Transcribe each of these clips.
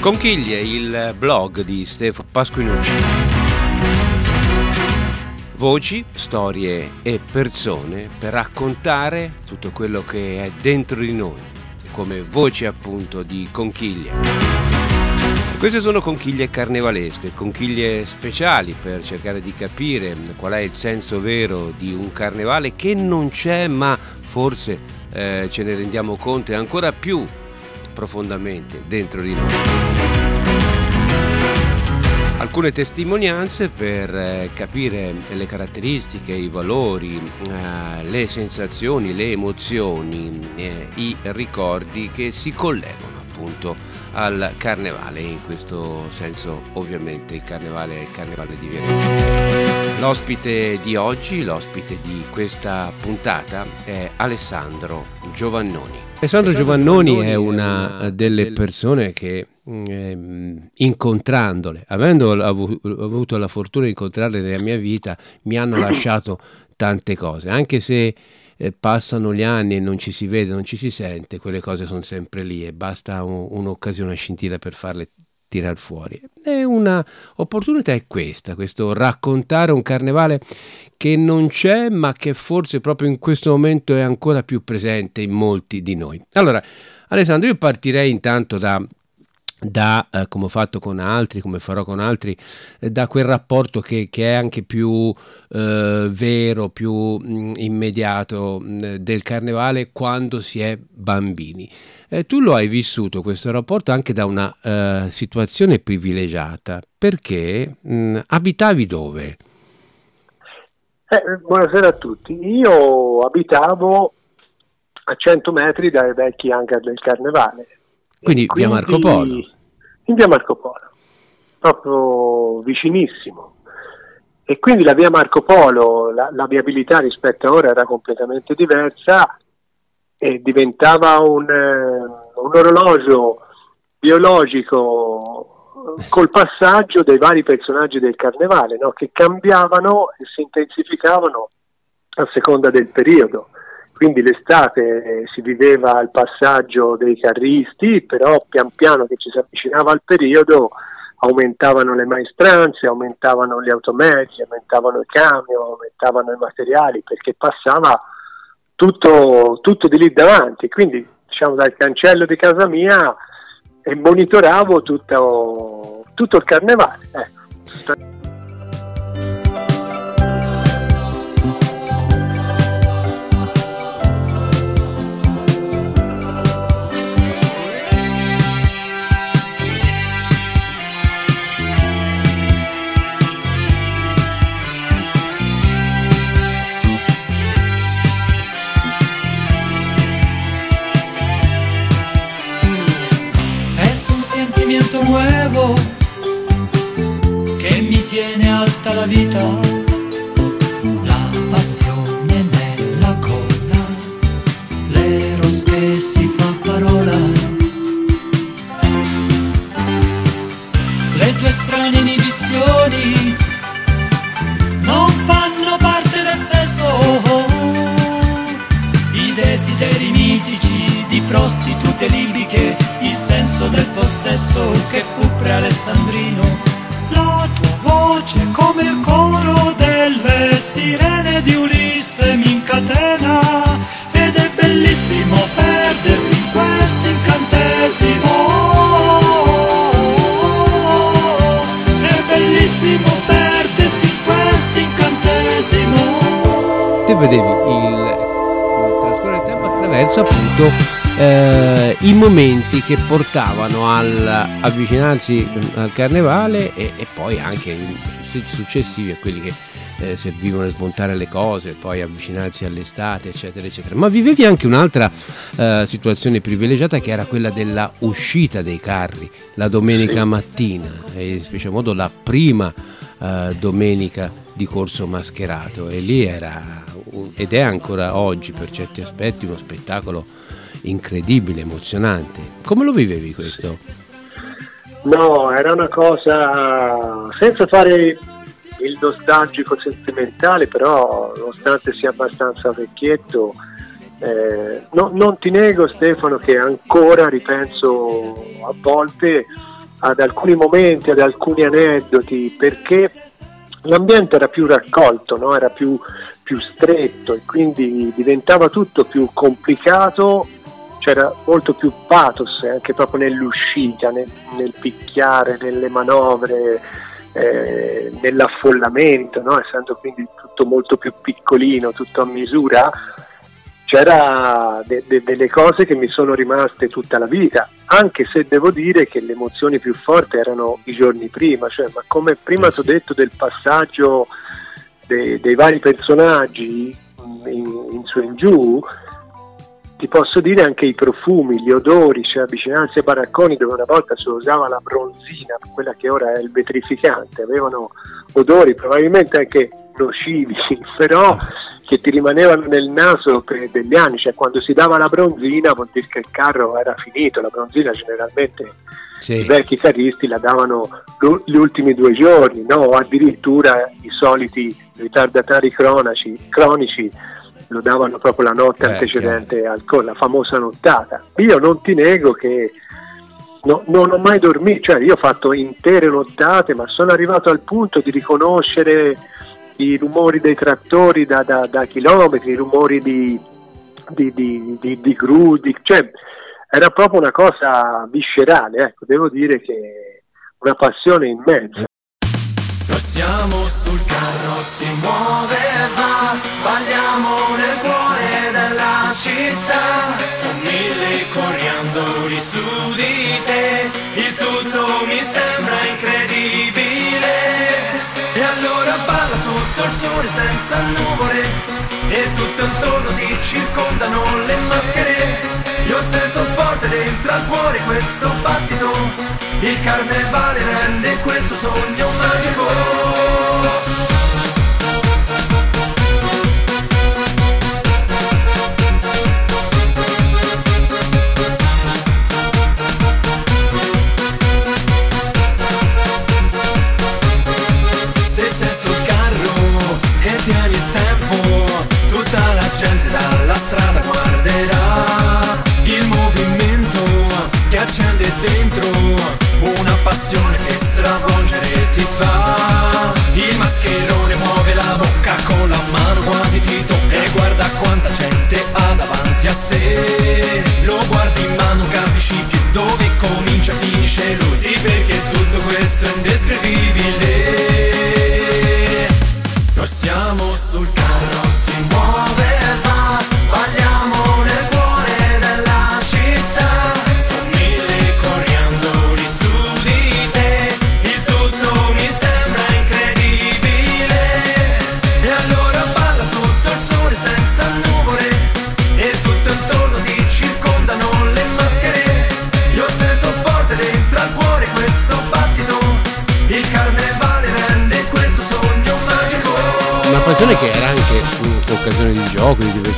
Conchiglie, il blog di Stefano Pasquinucci. Voci, storie e persone per raccontare tutto quello che è dentro di noi, come voci appunto di conchiglie. Queste sono conchiglie carnevalesche, conchiglie speciali per cercare di capire qual è il senso vero di un carnevale che non c'è ma forse eh, ce ne rendiamo conto e ancora più profondamente dentro di noi. Alcune testimonianze per eh, capire le caratteristiche, i valori, eh, le sensazioni, le emozioni, eh, i ricordi che si collegano appunto al carnevale, in questo senso ovviamente il carnevale è il carnevale di Viareggio. L'ospite di oggi, l'ospite di questa puntata è Alessandro Giovannoni. Alessandro Giovannoni è una delle persone che eh, incontrandole, avendo avuto la fortuna di incontrarle nella mia vita, mi hanno lasciato tante cose, anche se eh, passano gli anni e non ci si vede, non ci si sente, quelle cose sono sempre lì e basta un, un'occasione, una scintilla per farle tirare fuori. E una opportunità è questa, questo raccontare un carnevale che non c'è ma che forse proprio in questo momento è ancora più presente in molti di noi. Allora, Alessandro, io partirei intanto da da, eh, come ho fatto con altri, come farò con altri, eh, da quel rapporto che, che è anche più eh, vero, più mh, mm, immediato mh, mm, del carnevale quando si è bambini. Eh, tu lo hai vissuto questo rapporto anche da una uh, situazione privilegiata, perché mh, mm, abitavi dove? Eh, buonasera a tutti, io abitavo a 100 metri dai vecchi hangar del carnevale quindi, via Marco Polo. In via Marco Polo, proprio vicinissimo. E quindi la via Marco Polo, la, la viabilità rispetto a ora era completamente diversa e diventava un, eh, un orologio biologico col passaggio dei vari personaggi del carnevale no? che cambiavano e si intensificavano a seconda del periodo. Quindi l'estate si viveva al passaggio dei carristi, però pian piano che ci si avvicinava al periodo aumentavano le maestranze, aumentavano gli automezzi, aumentavano i camion, aumentavano i materiali, perché passava tutto, tutto di lì davanti. Quindi diciamo dal cancello di casa mia e monitoravo tutto, tutto il carnevale. Ecco. Nuevo che mi tiene alta la vita, la passione nella colla, l'eros che si possesso che fu pre-alessandrino. La tua voce come il coro delle sirene di Ulisse mi incatena ed è bellissimo perdersi in questo incantesimo. È bellissimo perdersi in questo incantesimo. Te vedevi attraverso appunto eh, i momenti che portavano al avvicinarsi al carnevale e, e poi anche successivi a quelli che eh, servivano a smontare le cose, poi avvicinarsi all'estate, eccetera, eccetera. Ma vivevi anche un'altra eh, situazione privilegiata che era quella della uscita dei carri la domenica mattina, e in special modo la prima eh, domenica di corso mascherato e lì era ed è ancora oggi per certi aspetti uno spettacolo incredibile, emozionante. Come lo vivevi questo? No, era una cosa senza fare il nostalgico sentimentale, però nonostante sia abbastanza vecchietto, eh, no, non ti nego Stefano che ancora ripenso a volte ad alcuni momenti, ad alcuni aneddoti, perché l'ambiente era più raccolto, no? era più, più stretto e quindi diventava tutto più complicato c'era molto più pathos anche proprio nell'uscita, nel, nel picchiare, nelle manovre, eh, nell'affollamento, no? essendo quindi tutto molto più piccolino, tutto a misura, c'era de- de- delle cose che mi sono rimaste tutta la vita, anche se devo dire che le emozioni più forti erano i giorni prima, cioè, ma come prima eh ti ho detto del passaggio de- dei vari personaggi in, in su e in giù, ti posso dire anche i profumi, gli odori, cioè avvicinarsi ai baracconi dove una volta si usava la bronzina, quella che ora è il vetrificante, avevano odori probabilmente anche nocivi, però che ti rimanevano nel naso per degli anni, cioè quando si dava la bronzina vuol dire che il carro era finito, la bronzina generalmente sì. i vecchi carristi la davano gli ultimi due giorni, no? o addirittura i soliti ritardatari cronici, cronici lo davano proprio la notte eh, antecedente al, la famosa nottata. Io non ti nego che no, non ho mai dormito, cioè io ho fatto intere nottate, ma sono arrivato al punto di riconoscere i rumori dei trattori da, da, da chilometri, i rumori di, di, di, di, gru, cioè era proprio una cosa viscerale, ecco, devo dire che una passione immensa. Lo stiamo sul carro, si muove e va, balliamo nel cuore della città. Sono mille coriandoli su di te, il tutto mi sembra incredibile. Sotto il sole senza nuvole, e tutto intorno ti circondano le maschere. Io sento forte dentro al cuore questo battito il carnevale rende questo sogno magico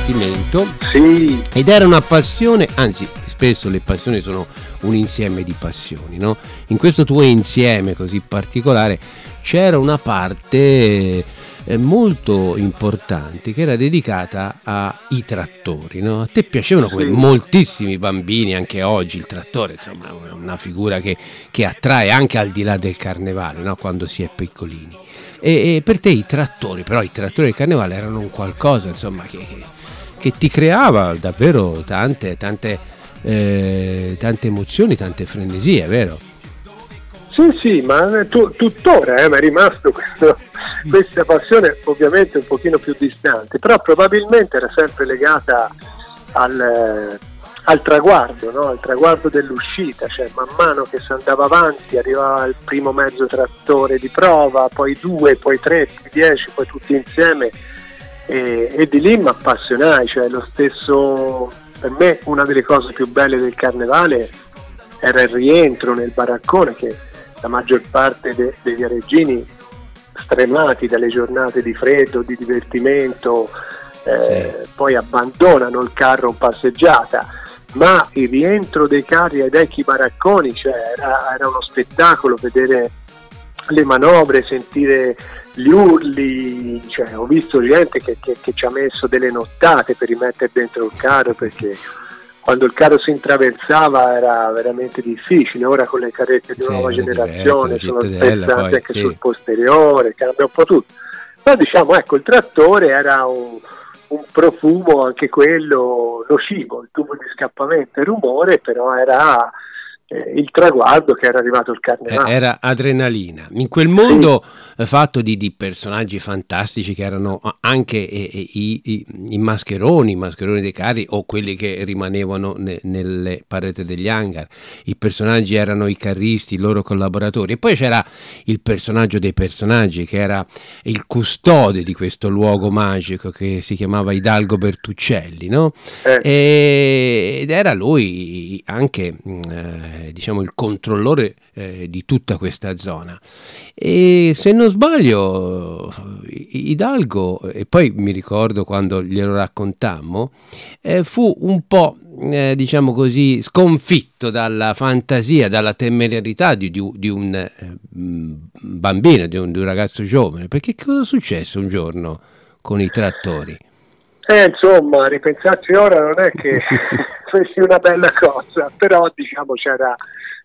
divertimento. Sì. Ed era una passione, anzi spesso le passioni sono un insieme di passioni, no? In questo tuo insieme così particolare c'era una parte eh, molto importante che era dedicata ai trattori. No? A te piacevano quei moltissimi bambini, anche oggi il trattore insomma è una figura che, che, attrae anche al di là del carnevale no? quando si è piccolini. E, e, per te i trattori, però i trattori del carnevale erano un qualcosa insomma, che, che, che ti creava davvero tante, tante, eh, tante emozioni, tante frenesie, vero? Sì, sì, ma tu, tuttora eh, mi è rimasto questo, questa passione ovviamente un pochino più distante, però probabilmente era sempre legata al al traguardo, no? al traguardo dell'uscita, cioè man mano che si andava avanti arrivava il primo mezzo trattore di prova, poi due, poi tre, poi dieci, poi tutti insieme e, e di lì mi appassionai, cioè lo stesso, per me una delle cose più belle del carnevale era il rientro nel baraccone che la maggior parte de, dei viareggini stremati dalle giornate di freddo, di divertimento, eh, sì. poi abbandonano il carro in passeggiata ma il rientro dei carri ai vecchi baracconi cioè, era, era, uno spettacolo vedere le manovre, sentire gli urli, cioè, ho visto gente che, che, che, ci ha messo delle nottate per rimettere dentro il carro perché quando il carro si intraversava era veramente difficile, ora con le carrette di nuova generazione sono spezzate anche sì. sul posteriore, cambia un po' tutto. Però diciamo, ecco, il trattore era un, un profumo anche quello nocivo, il tubo di scappamento e rumore, però era il traguardo che era arrivato il carnevale. Eh, era adrenalina. In quel mondo sì. Eh, fatto di, di, personaggi fantastici che erano anche eh, i, i, i, mascheroni, i mascheroni dei carri o quelli che rimanevano ne, nelle pareti degli hangar. I personaggi erano i carristi, i loro collaboratori. E poi c'era il personaggio dei personaggi che era il custode di questo luogo magico che si chiamava Hidalgo Bertuccelli, no? Eh. ed era lui anche... Mm, eh, eh, diciamo il controllore eh, di tutta questa zona. E se non sbaglio, Hidalgo, e poi mi ricordo quando glielo raccontammo, eh, fu un po', eh, diciamo così, sconfitto dalla fantasia, dalla temerarietà di, di, di un eh, bambino, di un, di un ragazzo giovane, perché cosa è successo un giorno con i trattori? Eh, insomma, ripensarci ora non è che fosse una bella cosa, però diciamo c'era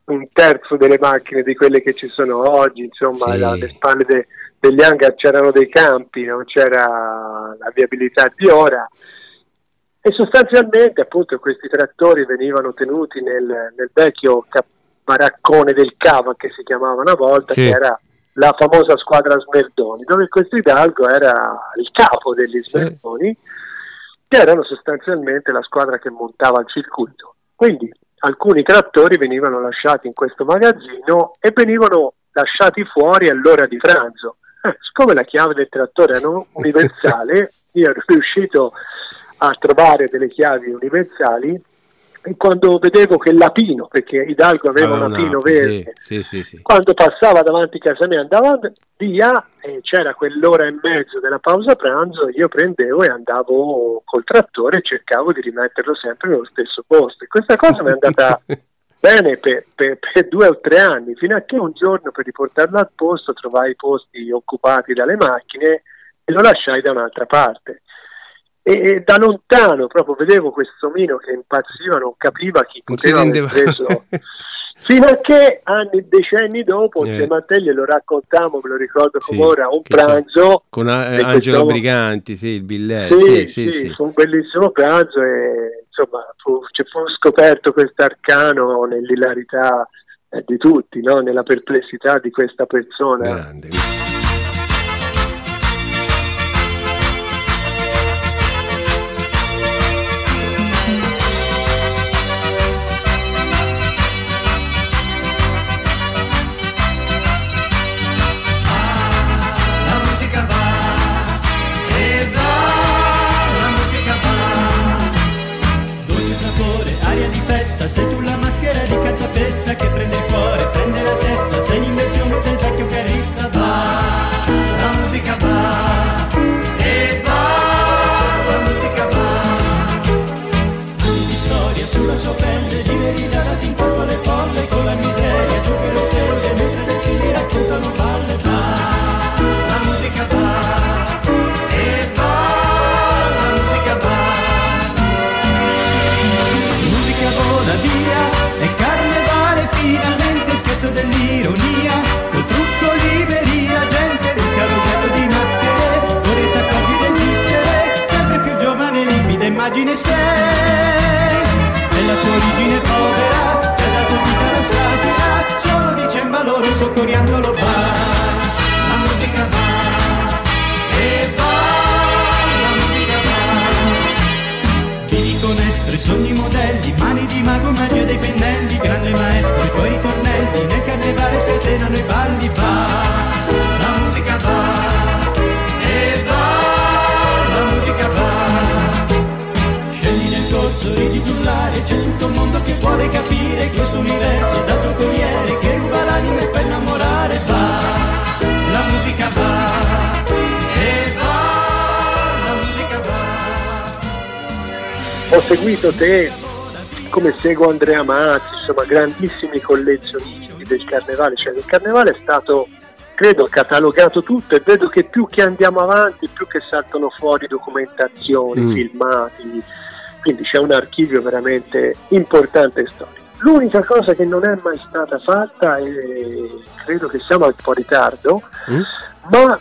un terzo delle macchine di quelle che ci sono oggi, insomma, sì. alle spalle de, degli hangar c'erano dei campi, non c'era la viabilità di ora. E sostanzialmente appunto questi trattori venivano tenuti nel, nel vecchio baraccone del Cava che si chiamava una volta, sì. che era la famosa squadra Smerdoni, dove questo Hidalgo era il capo degli Smerdoni. Sì che erano sostanzialmente la squadra che montava il circuito. Quindi alcuni trattori venivano lasciati in questo magazzino e venivano lasciati fuori all'ora di pranzo. Eh, siccome la chiave del trattore era universale, io ero riuscito a trovare delle chiavi universali quando vedevo che l'apino, perché Hidalgo aveva ah, un apino no, verde, sì, sì, sì, quando passava davanti a casa mia andava via e c'era quell'ora e mezzo della pausa pranzo, io prendevo e andavo col trattore e cercavo di rimetterlo sempre nello stesso posto. E questa cosa mi è andata bene per, per, per, due o tre anni, fino a che un giorno per riportarlo al posto trovai i posti occupati dalle macchine e lo lasciai da un'altra parte e, da lontano proprio vedevo questo omino che impazziva, non capiva chi poteva aver preso. Fino a che anni, decenni dopo, eh. insieme a te glielo raccontammo, me lo ricordo come sì, ora, un pranzo. Con a- Angelo Briganti, sì, il biglietto. Sì, sì, sì, fu un bellissimo pranzo e insomma fu, ci fu scoperto questo arcano nell'ilarità eh, di tutti, no? nella perplessità di questa persona. Grande. Immagine sei. Nella tua origine povera ha dato vita alla satira solo di cembalo rosso coriandolo va la musica va. E va la musica va. Vivi con estri sogni modelli mani di mago magia dei pennelli. Grande maestro i tuoi ritornelli nel carnevale scatenano i balli va titolare c'è tutto il mondo che vuole capire questo universo. Dal tuo corriere che ruba l'anima e fa innamorare va. La musica va. E va la musica va. Ho seguito te come seguo Andrea Mazzi insomma grandissimi collezionisti del carnevale. Cioè il carnevale è stato credo catalogato tutto e vedo che più che andiamo avanti più che saltano fuori documentazioni, mm. filmati quindi c'è un archivio veramente importante e storico. L'unica cosa che non è mai stata fatta, e credo che siamo un po' in ritardo, mm. ma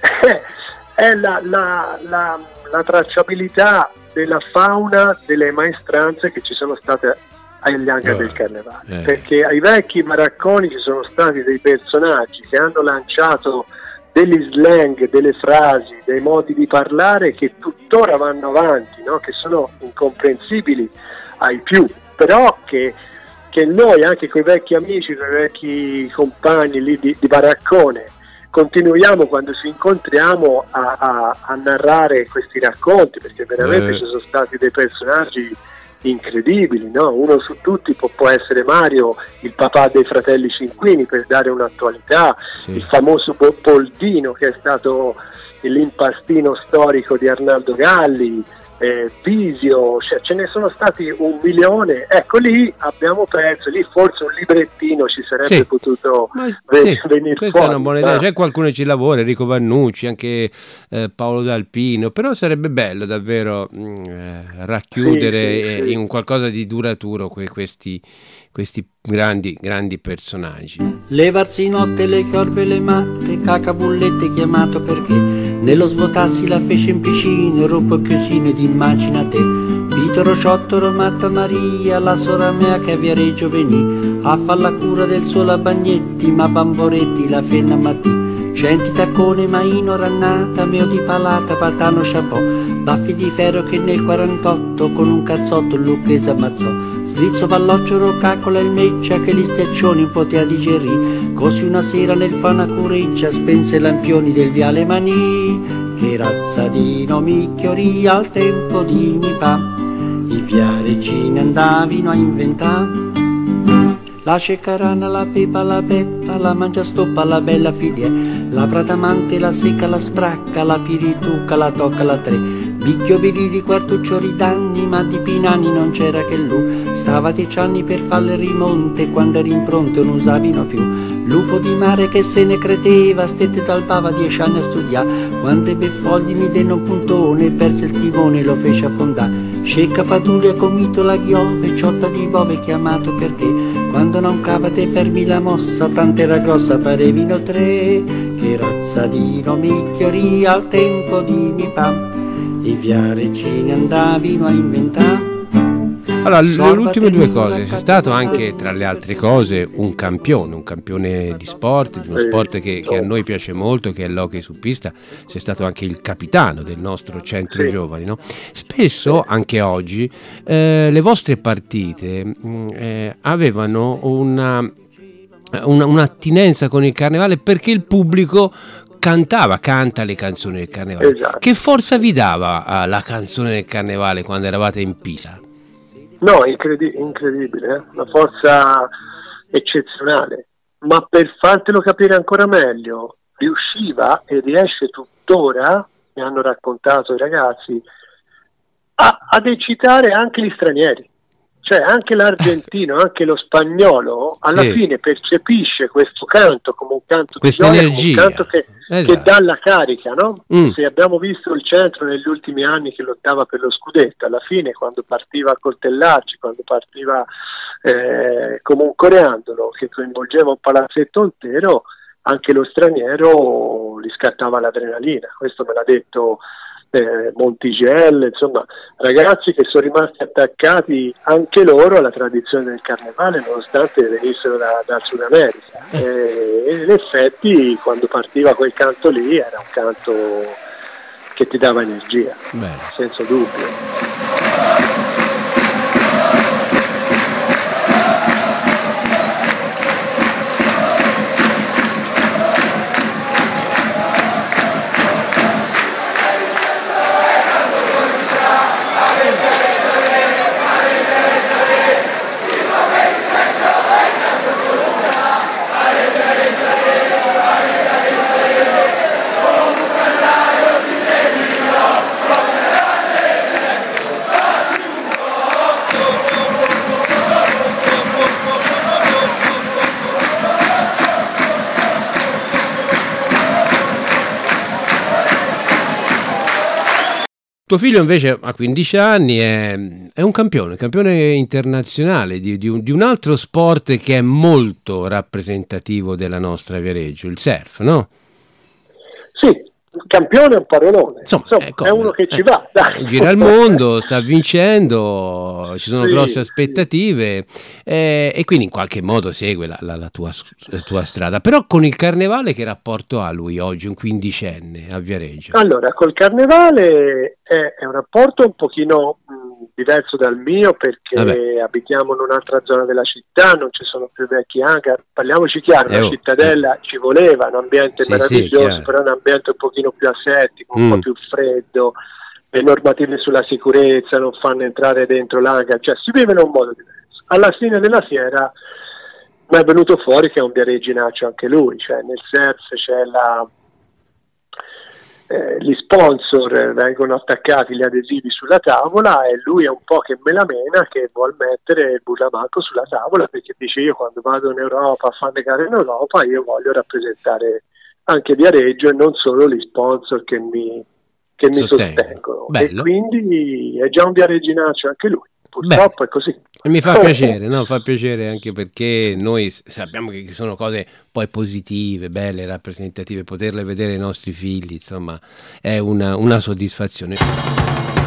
è la, la, la, la tracciabilità della fauna delle maestranze che ci sono state agli anche oh, del carnevale eh. perché ai vecchi maracconi ci sono stati dei personaggi che hanno lanciato degli slang, delle frasi, dei modi di parlare che tuttora vanno avanti, no? che sono incomprensibili ai più, però che, che noi anche con i vecchi amici, con i vecchi compagni lì di, di baraccone, continuiamo quando ci incontriamo a, a, a, narrare questi racconti perché veramente eh. ci sono stati dei personaggi incredibili, no? uno su tutti può, può, essere Mario, il papà dei fratelli Cinquini per dare un'attualità, sì. il famoso Poldino che è stato l'impastino storico di Arnaldo Galli, eh, Visio, cioè, ce ne sono stati un milione, ecco lì abbiamo perso, lì forse un librettino ci sarebbe sì. potuto Ma, ve- sì, venire questa fuori. è una buona idea, c'è qualcuno che ci lavora, Enrico Vannucci, anche eh, Paolo D'Alpino, però sarebbe bello davvero mh, mm, eh, racchiudere sì, in qualcosa di duraturo que- questi questi grandi, grandi personaggi. Levarsi notte le corbe le matte, cacabullette chiamato perché nello svuotarsi la fece in piscina, rupo chiosino ed immagina te. Vitoro, Ciottoro, Matta Maria, la sora mea che a Viareggio venì, a far la cura del suo labagnetti, ma bamboretti la fenna mattì. Centi taccone, maino, rannata, meo di palata, patano, chapeau, baffi di ferro che nel 48 con un cazzotto Lucchese ammazzò. Strizzo palloccio caccola il meccia che gli stiaccioni un potea digerì. Così una sera nel fa una cureccia spense lampioni del viale Mani. Che razza di nomicchiori al tempo di mi pa. I viareggini andavino a inventare. La cecarana, la pepa, la peppa, la mangia stoppa, la bella figlia, la pratamante, la secca, la spracca, la pirituca, la tocca, la tre. Bicchio virili, quartuccio ridanni, ma di pinani non c'era che lui. Stava dieci anni per il rimonte, quando eri in pronto non usavino più. Lupo di mare che se ne credeva, stette dal bava dieci anni a studiare. Quando ebbe fogli mi denne un puntone, perse il timone e lo fece affondare. Scecca Paduglia comito la ghiove, ciotta di bove chiamato perché quando non cavate fermi la mossa, tanta era grossa parevino tre, che razza di nomicchiori al tempo di mi pam i viareggini andavino a inventare. Allora, le ultime due cose, sei stato anche tra le altre cose un campione, un campione di sport, di uno sport che, che a noi piace molto, che è l'hockey su pista, sei stato anche il capitano del nostro centro sì. giovani. No? Spesso, anche oggi, eh, le vostre partite mm, eh, avevano una, una, un'attinenza con il carnevale perché il pubblico cantava, canta le canzoni del carnevale. Esatto. Che forza vi dava uh, la canzone del carnevale quando eravate in Pisa? No, incredi- incredibile, eh? una forza eccezionale. Ma per fartelo capire ancora meglio, riusciva e riesce tuttora, mi hanno raccontato i ragazzi, a- ad eccitare anche gli stranieri cioè anche l'argentino, anche lo spagnolo alla sì. fine percepisce questo canto come un canto Questa di gioia, un canto che, esatto. che, dà la carica, no? Mm. Se abbiamo visto il centro negli ultimi anni che lottava per lo scudetto, alla fine quando partiva a coltellarci, quando partiva eh, come un coreandolo che coinvolgeva un palazzetto intero, anche lo straniero gli scattava l'adrenalina, questo me l'ha detto eh, Montigelle, insomma ragazzi che sono rimasti attaccati anche loro alla tradizione del carnevale nonostante venissero da, dal Sud America eh. e in effetti quando partiva quel canto lì era un canto che ti dava energia, Bene. senza dubbio. Tuo figlio invece ha 15 anni, è, è un campione, campione internazionale di, di, un, di, un, altro sport che è molto rappresentativo della nostra Viareggio, il surf, no? Sì, campione è un parolone, insomma, insomma ecco, è uno che ci va. Dai. Gira il mondo, sta vincendo, ci sono sì, grosse aspettative sì. eh, e quindi in qualche modo segue la, la, la, tua, la, tua, strada. Però con il carnevale che rapporto ha lui oggi, un quindicenne a Viareggio? Allora, col carnevale è, è un rapporto un pochino mh, diverso dal mio perché Vabbè. abitiamo in un'altra zona della città, non ci sono più vecchi hangar, parliamoci chiaro, eh, la oh, cittadella eh. ci voleva, un ambiente sì, meraviglioso, però un ambiente un pochino più asettico, un mm. po' più freddo, le normative sulla sicurezza non fanno entrare dentro l'hangar, cioè si vive in un modo diverso. Alla fine della fiera mi è venuto fuori che è un viaregginaccio anche lui, cioè nel surf c'è la, eh, gli sponsor vengono attaccati gli adesivi sulla tavola e lui è un po' che me la mena che vuol mettere il burlamanco sulla tavola perché dice io quando vado in Europa a fare le gare in Europa io voglio rappresentare anche Viareggio e non solo gli sponsor che mi, che mi sostengono. Bello. E quindi è già un viaregginaccio anche lui. Purtroppo Beh, è così. Mi fa piacere, no? fa piacere anche perché noi sappiamo che sono cose poi positive, belle, rappresentative, poterle vedere ai nostri figli, insomma, è una, una soddisfazione.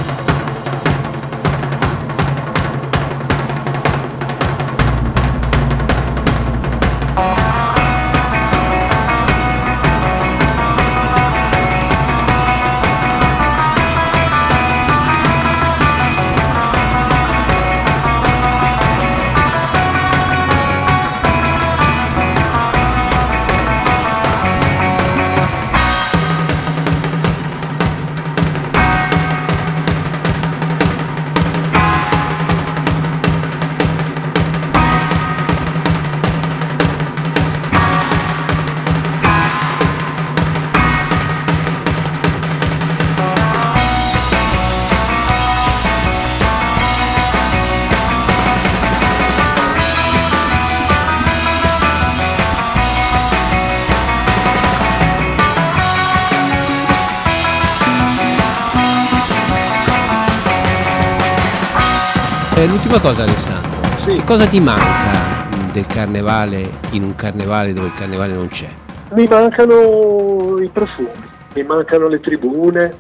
L'ultima cosa Alessandro, sì. che cosa ti manca del carnevale in un carnevale dove il carnevale non c'è? Mi mancano i profumi, mi mancano le tribune,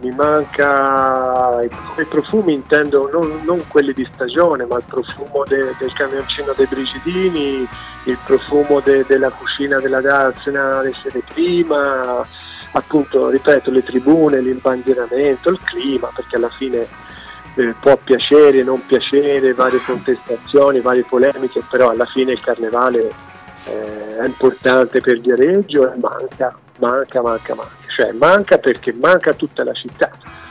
mi manca i profumi intendo non, non, quelli di stagione ma il profumo de, del camioncino dei Brigidini il profumo de, della cucina della Darsena le sere prima appunto ripeto le tribune l'imbandieramento il clima perché alla fine eh, può piacere, non piacere, varie contestazioni, varie polemiche, però alla fine il carnevale eh, è importante per Viareggio e manca, manca, manca, manca, cioè manca perché manca tutta la città.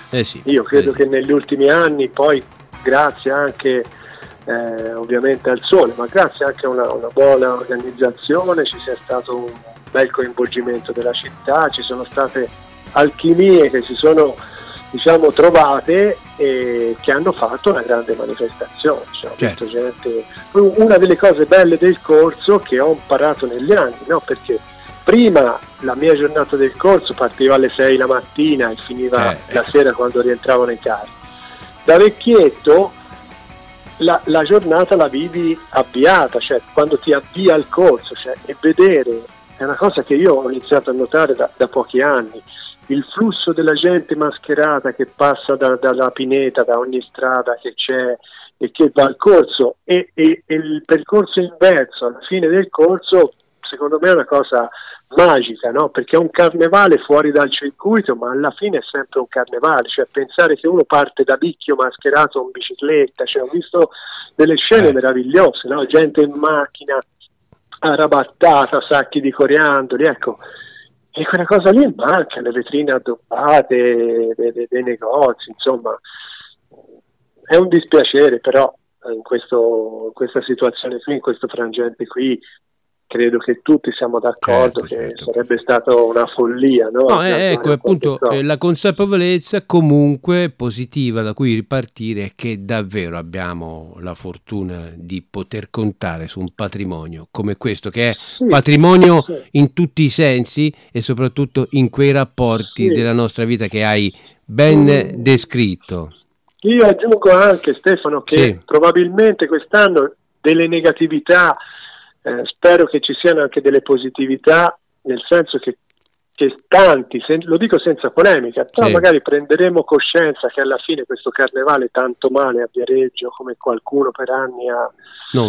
Eh sì, Io credo eh che negli ultimi anni poi grazie anche eh, ovviamente al sole, ma grazie anche a una, una buona organizzazione ci sia stato un bel coinvolgimento della città, ci sono state alchimie che si sono diciamo, trovate e che hanno fatto una grande manifestazione. Cioè, certo. gente... Una delle cose belle del corso che ho imparato negli anni, no? perché prima la mia giornata del corso partiva alle 6 la mattina e finiva eh, la eh. sera quando rientravano in casa. Da vecchietto la, la, giornata la vivi avviata, cioè quando ti avvia il corso cioè, e vedere, è una cosa che io ho iniziato a notare da, da pochi anni, il flusso della gente mascherata che passa da, dalla pineta, da ogni strada che c'è e che va al corso e, e, e, il percorso inverso alla fine del corso secondo me è una cosa magica no? perché è un carnevale fuori dal circuito ma alla fine è sempre un carnevale cioè pensare che uno parte da picchio mascherato in bicicletta cioè, ho visto delle scene eh. meravigliose no? gente in macchina arrabattata sacchi di coriandoli ecco e quella cosa lì manca, le vetrine addobbate dei, dei, dei negozi, insomma, è un dispiacere, però in, questo, in questa situazione qui, in questo frangente qui, credo che tutti siamo d'accordo certo, che certo. sarebbe stata una follia. No? no eh, ecco, appunto, eh, la consapevolezza comunque positiva da cui ripartire è che davvero abbiamo la fortuna di poter contare su un patrimonio come questo, che è sì, patrimonio sì. in tutti i sensi e soprattutto in quei rapporti sì. della nostra vita che hai ben descritto. Io aggiungo anche Stefano che probabilmente quest'anno delle negatività, eh, spero che ci siano anche delle positività, nel senso che, che tanti, sen- lo dico senza polemica, però Sì. magari prenderemo coscienza che alla fine questo carnevale tanto male a Viareggio, come qualcuno per anni ha,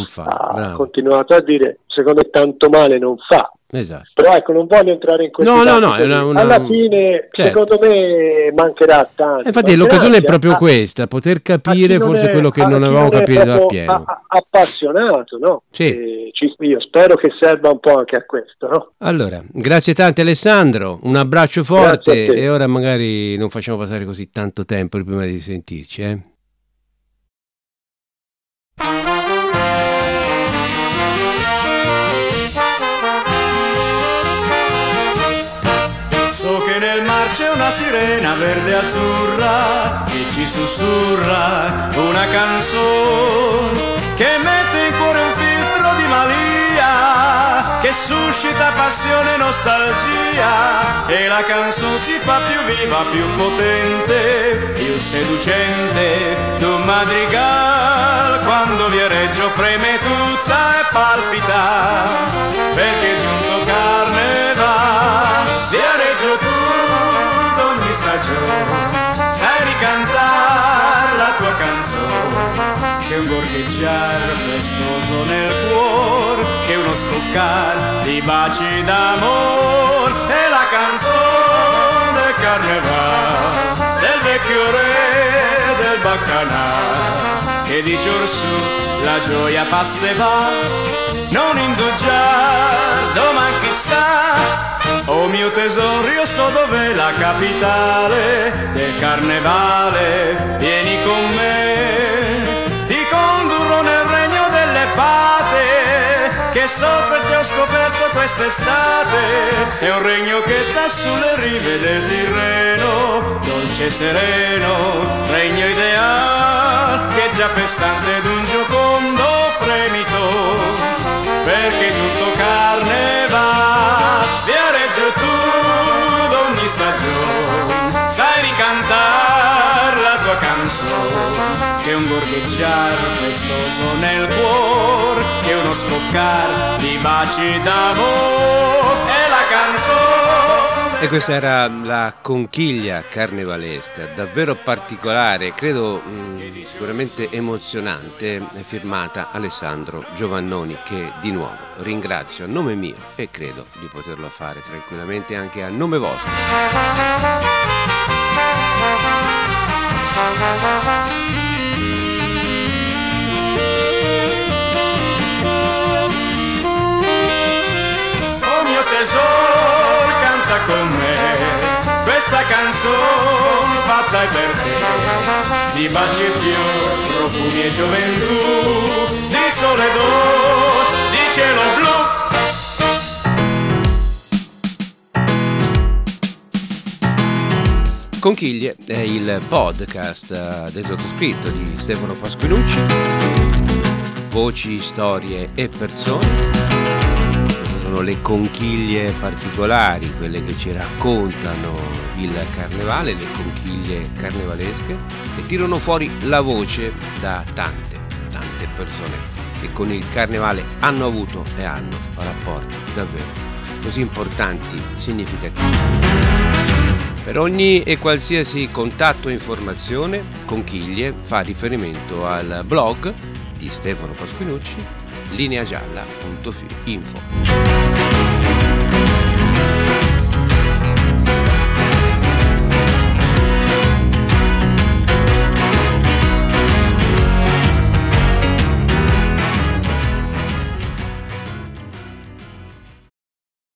fa, ha bravo. continuato a dire, secondo me tanto male non fa. Esatto. Però ecco, non voglio entrare in questo No, no, no, una- una- alla fine certo. secondo me mancherà tanto. Infatti l'occasione è proprio a- questa, poter capire non forse è- quello che non avevamo capito proprio appieno. a- a- appassionato, no? Sì. E ci- io spero che serva un po' anche a questo, no? Allora, grazie tante Alessandro, un abbraccio forte e ora magari non facciamo passare così tanto tempo prima di sentirci. Eh? C'è una sirena verde azzurra che ci sussurra una canzone che mette in cuore un filtro di malia che suscita passione e nostalgia. E la canzone si fa più viva, più potente, più seducente. D'un madrigal quando Viareggio freme tutta e palpita perché è giunto carneval Viareggio tu stagione sai ricantare la tua canzone che un gorgheggiar festoso nel cuore che uno scoccar di baci d'amor. E la canzone del carneval del vecchio re del baccanà che dice orsù la gioia passa e va non indugiar domani chissà. Oh mio tesoro, io so dov'è la capitale del carnevale, vieni con me, ti condurrò nel regno delle fate, che so perché ho scoperto quest'estate, è un regno che sta sulle rive del Tirreno, dolce e sereno, regno ideale, che già festante d'un giocondo fremito, perché giunto carnevale, Viareggio tu d'ogni stagione, sai ricantare la tua canzone, che è un gorgheggiar festoso nel cuore, che è uno scoccar di baci d'amore. E questa era la conchiglia carnevalesca, davvero particolare, credo mh, sicuramente emozionante, firmata Alessandro Giovannoni che di nuovo ringrazio a nome mio e credo di poterlo fare tranquillamente anche a nome vostro. Questa canzone fatta è per te. Di baci e fiori, profumi e gioventù, di sole d'oro, di cielo blu. Conchiglie è il podcast eh, del sottoscritto di Stefano Pasquinucci, voci, storie e persone. Sono le conchiglie particolari, quelle che ci raccontano il carnevale, le conchiglie carnevalesche, che tirano fuori la voce da tante, tante persone che con il carnevale hanno avuto e hanno rapporti davvero così importanti, significativi. Per ogni e qualsiasi contatto o informazione, Conchiglie fa riferimento al blog di Stefano Pasquinucci, lineagialla.info. Thank you.